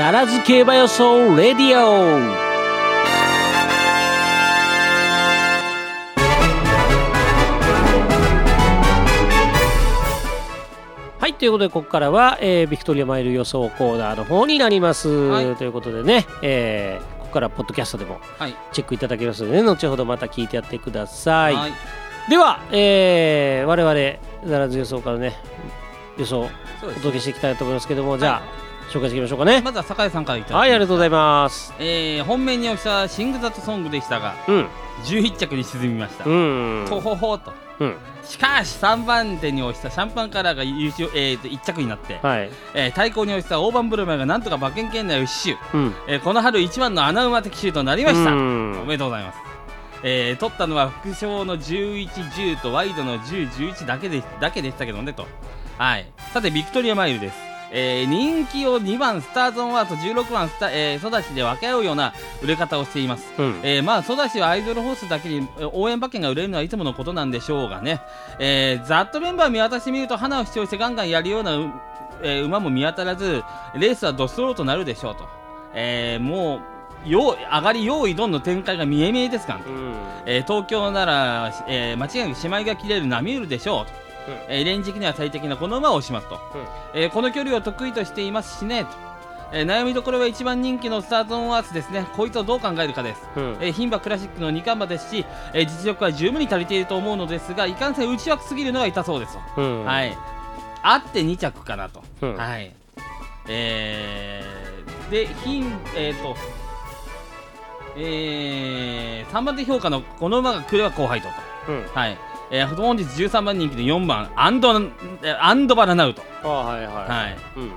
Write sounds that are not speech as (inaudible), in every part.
ダラズ競馬予想レディオ。はいということでここからは、えービクトリアマイル予想コーナーの方になります、はい。ということでね、えーここからポッドキャストでもはい。チェックいただけますので、後ほどまた聞いてやってください、はい。では、えー我々ダラズ予想からね予想お届けしていきたいと思いますけども、じゃあ紹介していきましょうかね。まずは酒井さんからいただきはいありがとうございまます。すえー本命に押したシングザットソングでしたがうん。11着に沈みました。うん。とほほと。うん。しかし3番手に押したシャンパンカラーが優勝、えー、と1着になって、はい。えー対抗に押した大盤ブルマーがなんとか馬券圏内を死守、うん。えーこの春一番の穴馬的シュートになりました、うん。おめでとうございます、えー取ったのは副賞の11、10とワイドの10、11だけでだけでしたけどねと、はい、さてビクトリアマイルです、えー人気を2番スターズ・オン・ワーと16番スタ、えー、ソダシで分け合うような売れ方をしています。うん。えーまあソダシはアイドルホースだけにえー応援馬券が売れるのはいつものことなんでしょうがね、えーざっとメンバー見渡してみると花を主張してガンガンやるようなう、えー馬も見当たらずレースはドストローとなるでしょうと、えーもうよう上がり用意どんの展開が見え見えですから、うん。えー東京なら、えー間違いなく姉妹が切れるナミュールでしょうと、えーレンジ的には最適なこの馬を押しますと、えーこの距離を得意としていますしねと、えー悩みどころは一番人気のスタートオンアーツですね。こいつをどう考えるかです。うん。えー牝馬クラシックの2冠馬ですし、えー実力は十分に足りていると思うのですがいかんせん内枠すぎるのは痛そうですと、うん。はい。あって2着かなと、うん。はい。えー、で牝えっ、とえー、3番手評価のこの馬が来れば高配当と。うん。はいえー、本日13番人気で4番アンドえーアンドバラナウト。あはいはいはい。うん。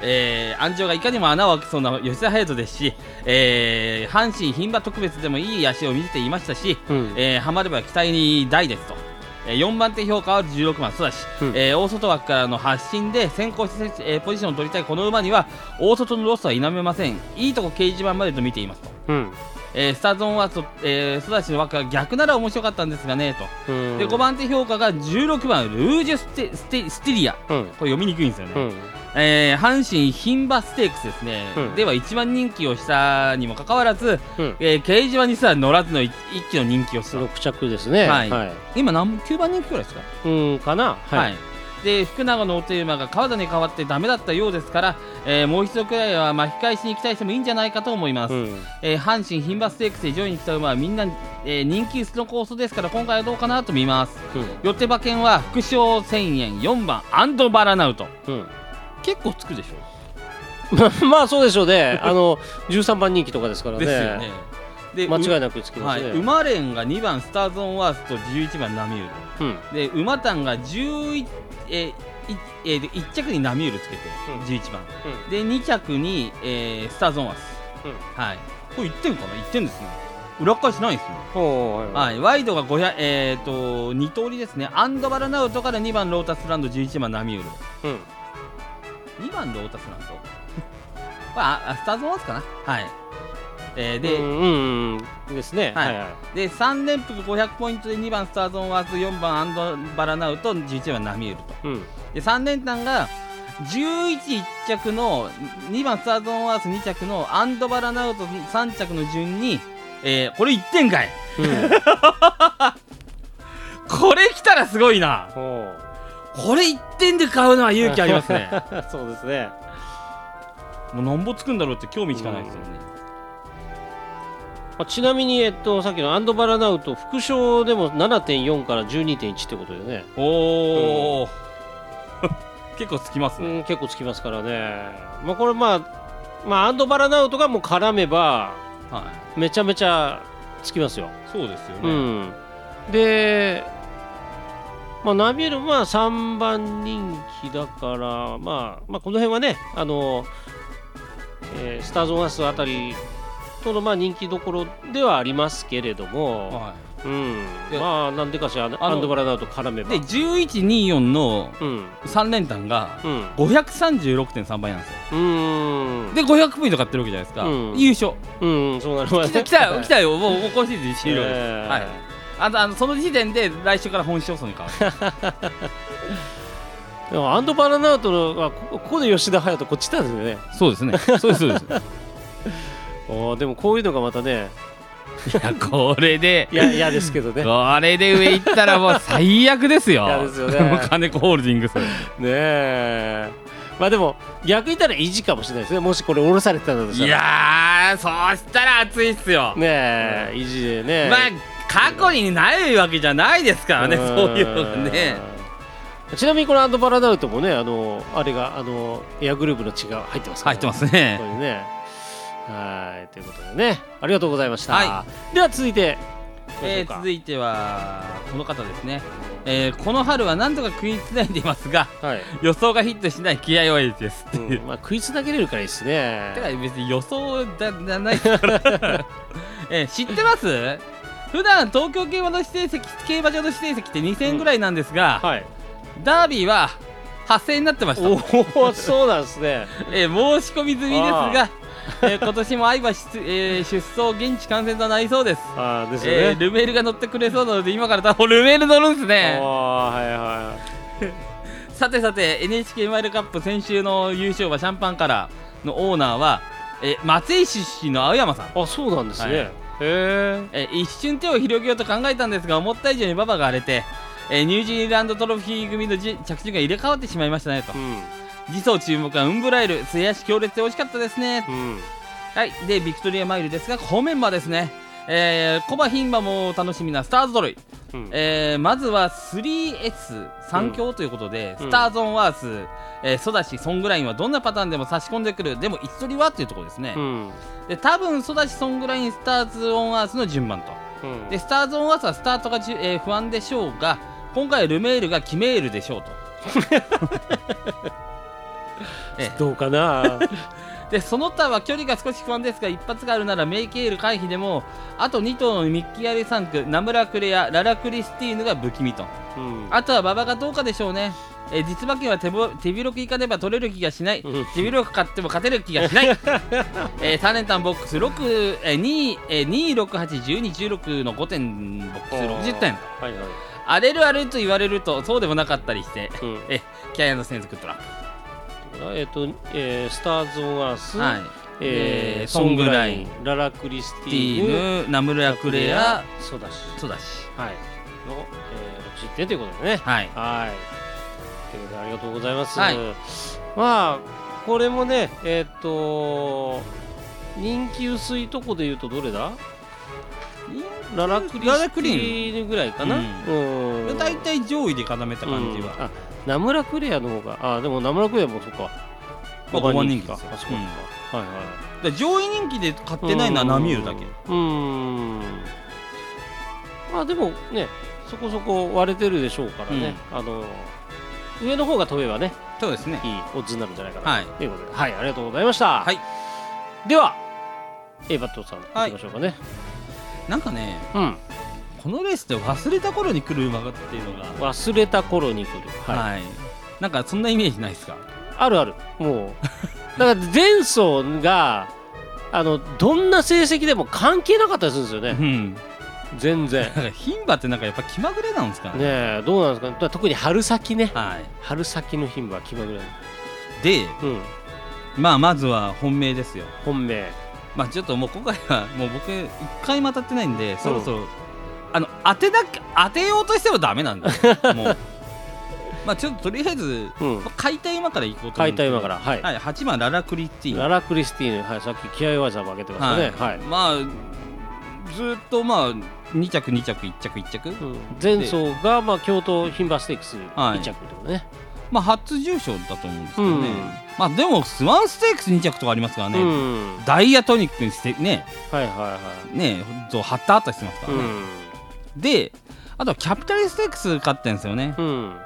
えー、安城がいかにも穴を開けそうな吉田隼人ですし、えー、阪神牝馬特別でもいい足を見せていましたし、うん。えー、ハマれば期待に大ですと、えー、4番手評価は16番。ソダシ、うん。えー大外枠からの発進で先行して、えーポジションを取りたいこの馬には大外のロスは否めません。いいとこ掲示板までと見ていますと、うんえー、スターゾーンはと、えー、ソダシの枠が逆なら面白かったんですがねと、うん。で5番手評価が16番ルージュステステステリア。こうん。れ読みにくいんですよね、うん。えー阪神牝馬ステークスですね、うん。では一番人気をしたにもかかわらず、うん。えー掲示板にすら乗らずの一一気の人気をした。6着ですね。はい。はい。今何9番人気くらいですか？うんかな。はい、で福永のお手馬が川田に代わってダメだったようですから、えーもう一度くらいは巻き返しに期待してもいいんじゃないかと思います、うん。えー阪神牝馬ステークスで上位に来た馬はみんな、えー人気薄のコースですから今回はどうかなと見ます。よって馬券は副賞1000円4番アンドバラナウト。うん。結構つくでしょ。ま (laughs) あまあそうでしょうね。あの13番人気とかですからね。ですよねで間違いなくつきますね。はい、馬連が2番スターズ・オン・ワースと11番ナミューうん。ルで馬単が11ええーで1着にナミュールつけて、うん。11番。で2着に、えースターズ・オン・ワース、うん。はい。これ1点かな？1点ですね。裏返しないですね。はい、ワイドが500えー、と2通りですね。アンドバラナウトから2番ロータスランド11番ナミュール。うん。2番ロータスランド？こ (laughs) れああスターズ・オン・ワースかな。はいえー、で、うんうんうん。ですね。はい。はいはい。で3連複500ポイントで2番スターゾーンワース4番アンドバラナウト11番ナミュールと。うん。で3連単が111着の2番スターゾーンワース2着のアンドバラナウト3着の順に、えーこれ1点かい。うん。(laughs) これ来たらすごいな。ほこれ1点で買うのは勇気ありますね。う (laughs) そうですね。もうなんぼつくんだろうって興味しかないですよね、まあちなみにえっとさっきのアンドバラナウト副賞でも7.4から12.1ってことでね。おお、(laughs) 結構つきますうね、ん結構つきますからね。まあこれまあまあアンドバラナウトがもう絡めばはい。めちゃめちゃつきますよ。そうですよね、うん、で、まあ、ナビエルは3番人気だから、まあ、まあこの辺はねあの、えースターズ・オン・アスあたりとのまあ人気どころではありますけれども、はうん。でまあなんでかしらアンドバラナウト絡めい、ばで1124のうん。3連単がうん。536.3倍なんですよ。うん。で500ポイント買ってるわけじゃないですか、うん。優勝。うんそうなります来た来たよ来たよ。もう今シーズン終了です、えー。はい。あのその時点で来週から本勝訴に変わる。(laughs) でもアンドバラナウトのはこここで吉田隼人こっちなんですよね。そうですね。そうですそうです (laughs) おーでもこういうのがまたね。いやこれで。いや嫌ですけどね。ねこれで上行ったらもう最悪ですよ。嫌ですよね。金子ホールディングスえ。まあでも逆に言ったら意地かもしれないですね。もしこれ下ろされてたんだとしたいらやーそうしたら熱いっすよ。ねえ意地でね。まあ過去にないわけじゃないですからねん。そういうのがね。ちなみにこのアンドバラナウトもねあのあれがあのエアグループの血が入ってますから。入ってますこねれねはいということでねありがとうございました、はでは続いてえー続いてはこの方ですね、えーこの春は何とか食いつないでいますがはい、予想がヒットしない気合はいいですっていう、うんまあ食いつなげれるからいいですね。てか別に予想だじゃないから、(laughs) えー知ってます？普段東京競馬の指定席競馬場の指定席って2000円ぐらいなんですが、はい。ダービーは8000円になってました、おおそうなんですね。(laughs) えー申し込み済みですが、(laughs) えー今年も相場出,、えー出走現地観戦となりそうです。ああですよね、えールメールが乗ってくれそうなので今から多分ルメール乗るんですね。はいは (laughs) さてさて NHK マイルカップ先週の優勝馬シャンパンカラーのオーナーは、えー松江出身の青山さん、いあそうなんですね、はい。へええー一瞬手を広げようと考えたんですが思った以上に馬場が荒れて、えーニュージーランドトロフィー組のじ着順が入れ替わってしまいましたねと。うん次走注目はウンブライル末足強烈で惜しかったですね。うん。はい。でビクトリアマイルですが好メンバーですね。えー、コバ牝馬も楽しみなスターズドロイ。うん。えーまずは 3S3 強ということで、うん。スターゾンワース、えーソダシソングラインはどんなパターンでも差し込んでくる。でも位置取りはっていうところですね、うん。で多分ソダシソングラインスターズオンアースの順番と。うん。でスターズオンアースはスタートがじゅ、えー不安でしょうが今回はルメールがキメールでしょうと (laughs) えどうかな？(laughs) でその他は距離が少し不安ですが一発があるならメイケール回避でもあと2頭のミッキーアリサンクナムラクレアララクリスティーヌが不気味と。うん。あとは馬場がどうかでしょうね。えー実馬券は手ぼ手広くいかねば取れる気がしない。うん。手広く買っても勝てる気がしない。(laughs) えー、3連単ボックス6、えー、2、えー、2、6、8、12、16の5点ボックス60点。はいはい。荒れる荒れると言われるとそうでもなかったりして、うん。(laughs) えキャイアンド専属トラッえっ、と、えースターズ・オン・アース、プ。はい。えーえーソングラインララ・クリステティーヌ、ナムラクレア、ソダシ、ソダシ。はい、の、えー、60点ということでね。はい。はい。ということで、ありがとうございます。はいまあ、これもね、えっ、と、人気薄いとこで言うとどれだ？ララクリララクリーぐらいかな。ううん。大体上位で固めた感じは。うん。あナムラクレアの方があでもナムラクレアもそっか。まあ5番人気かあそうか、はいはい。で上位人気で買ってないのはナミュールだけ。うーん。まあでもねそこそこ割れてるでしょうからね、あの上の方が飛べばねそうですね。いいオッズになるんじゃないかな、はい。ということで。はいありがとうございました、はい。では A バットさんはいいきましょうかね、なんかね、うん。このレースで忘れた頃に来る馬っていうのが、忘れた頃に来る。はい、はい、なんかそんなイメージないですか？あるある。もう。だから前走があのどんな成績でも関係なかったりするんですようねん。全然。牝馬ってなんかやっぱ気まぐれなんですかね。ねえどうなんですかね。特に春先ね。はい。春先の牝馬気まぐれで、うん。まあまずは本命ですよ。本命まあちょっともう今回はもう僕一回も当たってないんで、そろそろあの当てな当てようとしてもダメなんで、(laughs) もう。まあちょっととりあえず、うん。まあ買いたい馬からいこうと思買いたいうんですけど馬からはい、はい、8番ララクリティララ・クリスティーヌ、はい、さっき気合技も上げてましたね、はい。まあずーっとまあ2着2着1着1着、うん。前走が、まあ、京都牝馬ステークスはい。1着ってことね、まあ初重賞だと思うんですけどね、うん。まあでもスワンステークス2着とかありますからね、うん。ダイヤトニックにしてね。はいはいはい。ねほんと張ったあったりしてますからね、うん。であとはキャピタルステークス勝ってんですよね、うん。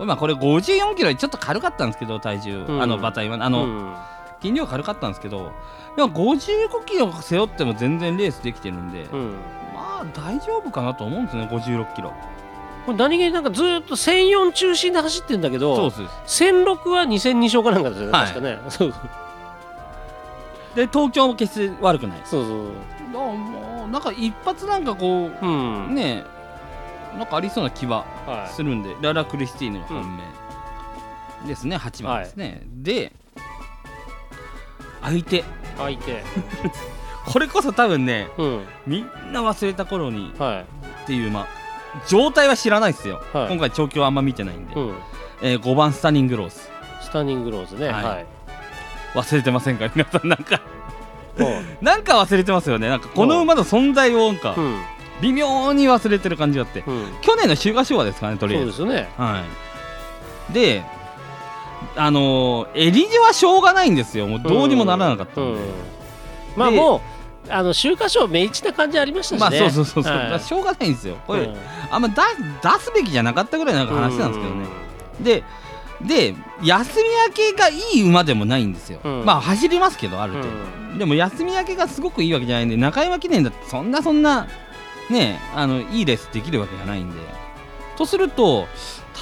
まあこれ54キロでちょっと軽かったんですけど体重、うん。あの馬体はああの、筋量軽かったんですけどでも55キロ背負っても全然レースできてるんで、うん、まあ大丈夫かなと思うんですね56キロこれ何気になんかずーっと1004中心で走ってんだけどそうです。1006は2002勝かなんかですよね、はい。確かねそう。で東京も決して悪くない。そうそう。だからもうなんか一発なんかこそううん。うねなんかありそうな気ははするんで、ララ・クリスティーヌが本命、ですね8番ですね、で相手。相手。(laughs) これこそ多分ねうん。みんな忘れた頃にはい。っていうまあ状態は知らないですよ、はい。今回調教あんま見てないんで、うん。えー5番スタニングローズスタニングローズね。はい。はい。忘れてませんか？(laughs) 皆さんなんか。うん。(laughs) なんか忘れてますよね。なんかこの馬の存在をなんかうん。微妙に忘れてる感じがあって。うん。去年の週刊賞話ですかねとそうりあえず。ですよね。はい。であのー、エリジはしょうがないんですよ。もうどうにもならなかったんで、うん。まあでもうあの秋華賞明治な感じありましたしね。まあそうそうそうそう、はい。しょうがないんですよ。これ、うん。あんま出出すべきじゃなかったぐらいなんか話なんですけどね、でで休み明けがいい馬でもないんですよ、うん。まあ走りますけどあるうん。程度、でも休み明けがすごくいいわけじゃないんで中山記念だってそんなそんなねあのいいレースできるわけじゃないんで。とすると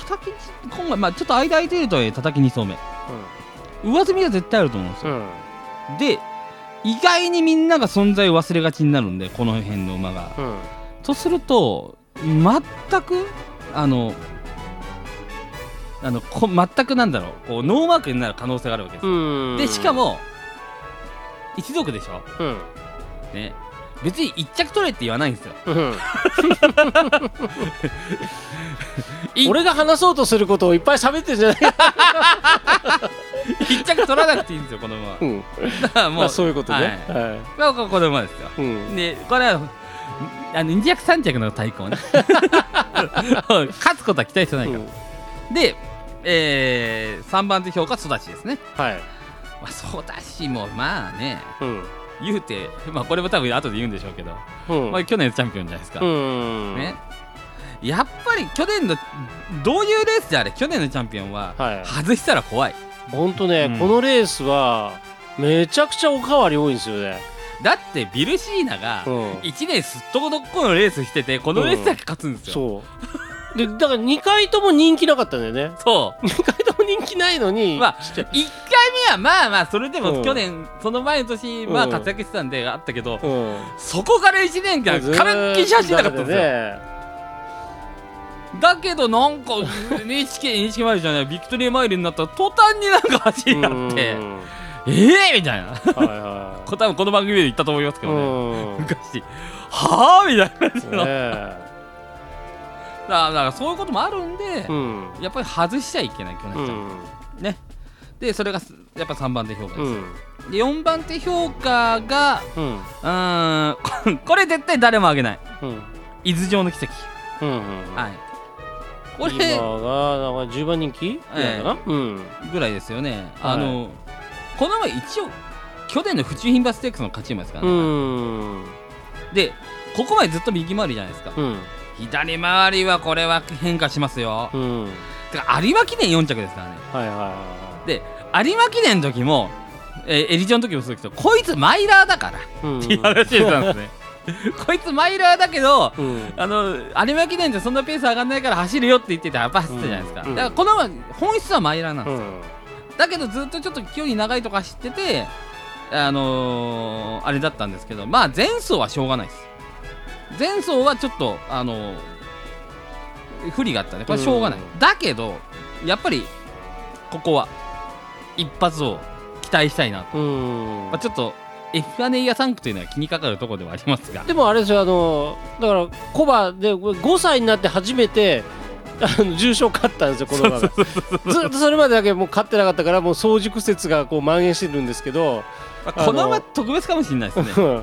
叩き今回まあちょっと間空いてるとはいえ叩き2走目。上積みは絶対あると思うんですよ、うん。で意外にみんなが存在を忘れがちになるんでこの辺の馬が。うん。とすると全くあのあのこ全くなんだろう。こうノーマークになる可能性があるわけです、うん。でしかも一族でしょ？うん。ね。別に一着取れって言わないんですよ。うん。(laughs) い俺が話そうとすることをいっぱい喋ってるじゃない (laughs) 一着取らなくていいんですよこの馬は。うん。だからもう、まあそういうことね。はい。はまあここの馬ですよ。いうん。でこれはあの2着3着の対抗ね。(laughs) 勝つことは期待してないから、うん。で、えー、3番手評価育ちですね。はい。まあ、育ちもまあねうん。言うて、まあ、これも多分後で言うんでしょうけど、うん。まあ、去年のチャンピオンじゃないですか、うん。ね、やっぱり去年のどういうレースであれ去年のチャンピオンははい。外したら怖いほんとね、うんこのレースはめちゃくちゃおかわり多いんですよね。だってビルシーナがうん、1年すっとこどっこのレースしててこのレースだけ勝つんですよ、そう。で、だから2回とも人気なかったんだよね。そう (laughs) 2回とも人気ないのに、まあちっちゃい1回目はまあまあそれでうんも去年、その前の年まあうん活躍してたんであったけど、うん。そこから1年間からっきり走ってなかったんですよ、ね。だけどなんか NHK, NHK マイルじゃないビクトリーマイルになったら途端になんか走りがあってうんええー、みたいなはいはこ多分この番組で言ったと思いますけい。どね、昔はあみたいな感じのだかえらだからそういうこともあるんで、うん。やっぱり外しちゃいけない去年ちゃん、うん。ねでそれがすやっぱ3番手評価です、うん。で4番手評価がうん。うーんこ (laughs) これ絶対誰もあげないうん。伊豆城の奇跡うん。はいこ今が、れなんか10番人気？ぐらいかな、うん。ぐらいですよね、はいあのこの前一応去年の府中牝馬ステークスの勝ち馬ですからうね、ん。でここまでずっと右回りじゃないですか、うん。左回りはこれは変化しますよ、うん。てか有馬記念4着ですからねはいはいはで有馬記念の時も、えーエリジョンの時もそうですけどこいつマイラーだからい。うん。っていう話してたんですね (laughs) こいつマイラーだけどうん。あの有馬記念ってそんなペース上がんないから走るよって言っててやっぱ走ったじゃないですか、うん。だからこの馬本質はマイラーなんですよ、うん。だけどずっとちょっと距離長いとこ走っててあのーあれだったんですけどまあ前走はしょうがないです。前走はちょっとあのー不利があったねこれしょうがない、うん。だけどやっぱりここは一発を期待したいなと、うん。まあ、ちょっとエフアネイア3区というのは気にかかるところではありますが。でもあれですよあのだからコバで5歳になって初めてあの重賞勝ったんですよこの馬が。ずっとそれまでだけもう勝ってなかったからもう早熟説がこう蔓延してるんですけどまあこの馬特別かもしれないですね。(laughs)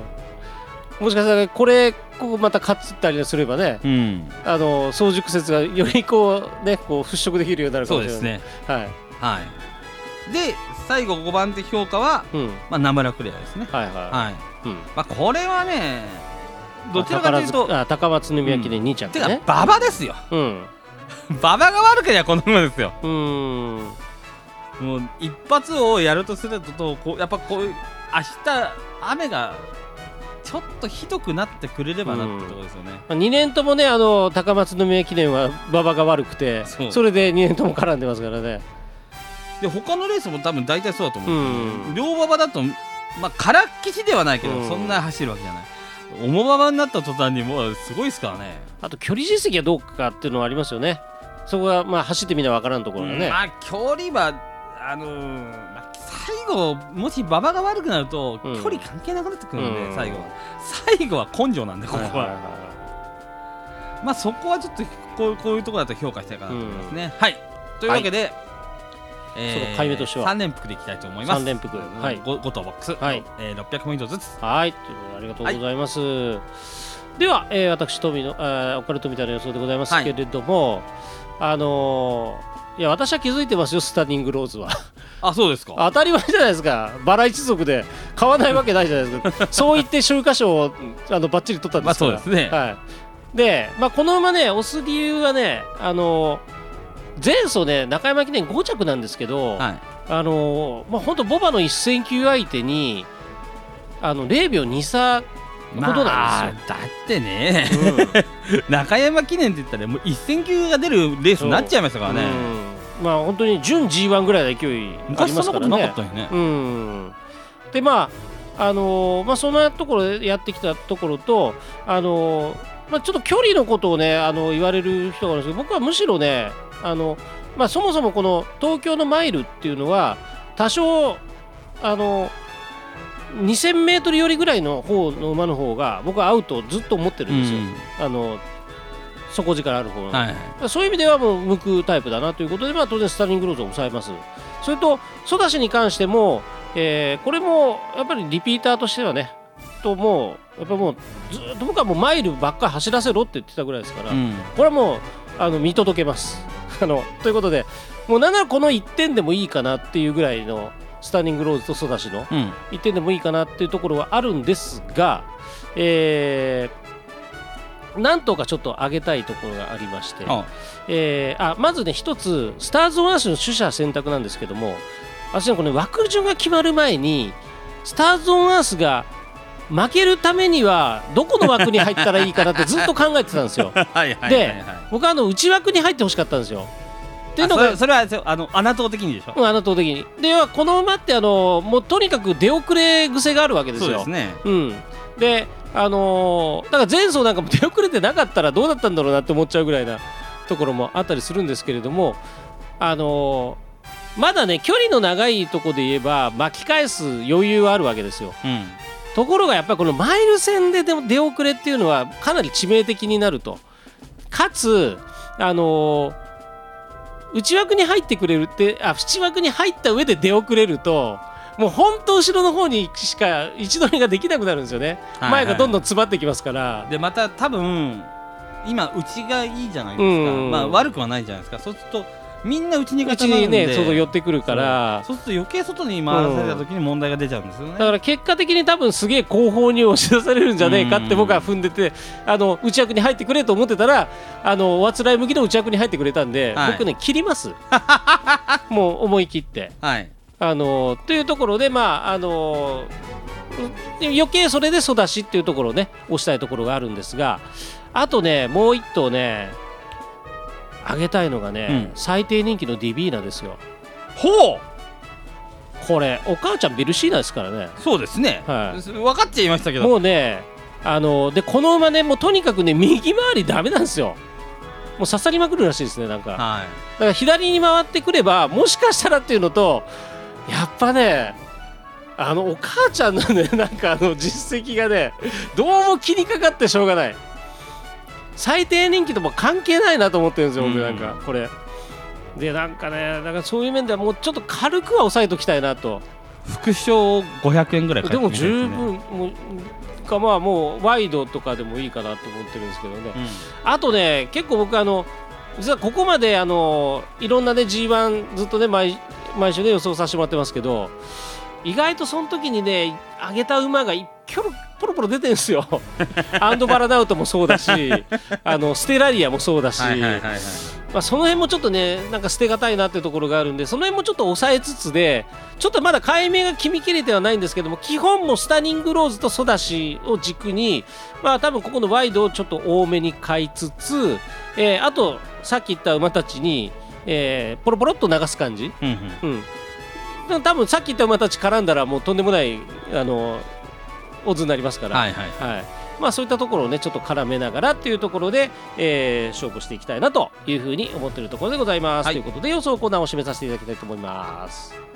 もしかしたらこれこうまた勝ったりすればねうん。あの早熟説がよりこうねこう払拭できるようになるかそうもしれない。ですね。はい、はいで最後5番手評価は、うん、まあ、ナムラクレアですね。はいははい。い、うん、まあこれはねどちらかというと、宝塚あ高松宮記念2着てかね、馬場ですよ。うん。(laughs) 馬場が悪ければこの馬ですよ。うん。もう一発をやるとするとこうやっぱこういう明日雨がちょっとひどくなってくれればなってところですよね、2年ともねあの高松宮記念は馬場が悪くてそれで2年とも絡んでますからねで他のレースも多分大体そうだと思う。うん。両馬場だとまあからっきしではないけど、うん。そんな走るわけじゃない。重馬場になった途端にもうすごいですからね。あと距離実績がどうかっていうのはありますよね。そこがまあ走ってみなわからんところがね、まあ距離はあのーまあ、最後もし馬場が悪くなると、うん。距離関係なくなってくるので、うん。最後は。最後は根性なんでここは,、はいはいはいまあそこはちょっとこうこういうところだと評価したいかなと思いますね、はい。というわけで、その回目としては。3連複でいきたいと思います。三連複。はい。5, 5とボックス、はい。えー、600ポイントずつ。はい、ということでありがとうございます。では、えー私、富の、あーオカルトみたいな予想でございますけれども、あのーいや、私は気づいてますよ、スタニングローズは。あそうですか。当たり前じゃないですか、バラ一族で買わないわけないじゃないですか、(laughs) そう言って週刊賞をあのバッチリ取ったんですから、まあそうですね。はい、で、まあ、この馬ね、押す理由はね、あのー前走ね、中山記念5着なんですけど、はい。あのーまあ、本当、ボバの一戦級相手にあの0秒2差、ことなんですまあだってね。うん。(laughs) 中山記念って言ったらもう一戦級が出るレースになっちゃいましたからね、うん。まあ本当に準 G1 ぐらいの勢いあり昔そんなことますからね。なかったよね、うん、でまああのーまあそんなところでやってきたところとあのーまあちょっと距離のことをねあの言われる人がいるんですけど僕はむしろねあのまあそもそもこの東京のマイルっていうのは多少あの2000メートルよりぐらいの方の馬の方が僕はアウトをずっと思ってるんですよ。あの底力ある方の、はいはいそういう意味ではもう向くタイプだなということで、まあ、当然スターリングローズを抑えます。それと、ソダシに関しても、えーこれもやっぱりリピーターとしてはね、ともう、やっぱもうずっと僕はもうマイルばっかり走らせろって言ってたぐらいですから、うんこれはもうあの見届けます。あのということで、もうなんならこの1点でもいいかなっていうぐらいのスターニングローズとソダシのうん。1点でもいいかなっていうところはあるんですが、えーなんとかちょっと上げたいところがありまして、あえーあまずね一つスターズ・オン・アースの取捨選択なんですけども私ねこの枠順が決まる前にスターズ・オン・アースが負けるためにはどこの枠に入ったらいいかなってずっと考えてたんですよ。(laughs) はいはいはいではい僕はあの内枠に入ってほしかったんですよ。っていうのがあそれそれはそうあの穴党的にでしょ？うん、あの的に。で要はこの馬ってあのもうとにかく出遅れ癖があるわけですよ。そうですねうん、で、あのーだから前走なんかも (laughs) 出遅れてなかったらどうだったんだろうなって思っちゃうぐらいなところもあったりするんですけれども、あのーまだね距離の長いところで言えば巻き返す余裕はあるわけですよ。うんところがやっぱりこのマイル戦ででも出遅れっていうのはかなり致命的になると。かつ、あのー内枠に入ってくれるってあ内枠に入った上で出遅れるともう本当後ろの方にしか位置取りができなくなるんですよね、はい。前がどんどん詰まってきますから、でまた多分今内がいいじゃないですか、うん。まあ悪くはないじゃないですか。そうするとみんなうち固まるんで。にね外寄ってくるから。そう。すると余計外に回らされた時に問題が出ちゃうんですよね、だから結果的に多分すげえ後方に押し出されるんじゃねえかって僕は踏んでてあの内枠に入ってくれと思ってたらあのおあつらい向きの内枠に入ってくれたんで、はい。僕ね切ります。(laughs) もう思い切って。はい。あのというところでまああのう余計それで育ちっていうところをね押したいところがあるんですがあとねもう一頭ねあげたいのがね、うん。最低人気のディビーナですよ。ほう。これお母ちゃんベルシーナですからね。そうですね、はい。分かっちゃいましたけど。もうねあのでこの馬ねもうとにかくね右回りダメなんですよ。もう刺さりまくるらしいですねなんか。だはから左に回ってくればもしかしたらっていうのとやっぱねあのお母ちゃんのねなんかあの実績がねどうも気にかかってしょうがない最低人気とも関係ないなと思ってるんですよ、僕なんかこれ。でなんかねだからそういう面ではもうちょっと軽くは抑えときたいなと。い副賞500円ぐらいでも十分もうかまあもうワイドとかでもいいかなと思ってるんですけどね。あとね結構僕あの実はここまであのいろんなね G1 ずっとね毎毎週ね予想させてもらってますけど意外とその時にね上げた馬がいキョロポロポロ出てるんですよ。(laughs) アンドバラダウトもそうだし (laughs) あのステラリアもそうだし、はいはいはいはい。まあ、その辺もちょっとねなんか捨てがたいなっていうところがあるんでその辺もちょっと抑えつつでちょっとまだ解明が決めきれてはないんですけども基本もスタニングローズとソダシを軸にまあ多分ここのワイドをちょっと多めに買いつつ、えーあとさっき言った馬たちに、えーポロポロっと流す感じ、うんうん。うん、でも多分さっき言った馬たち絡んだらもうとんでもないあのオズになりますから、はいはいはい、まあ、そういったところをねちょっと絡めながらっていうところで、えー勝負していきたいなというふうに思っているところでございます。はいということで予想コーナーを締めさせていただきたいと思います。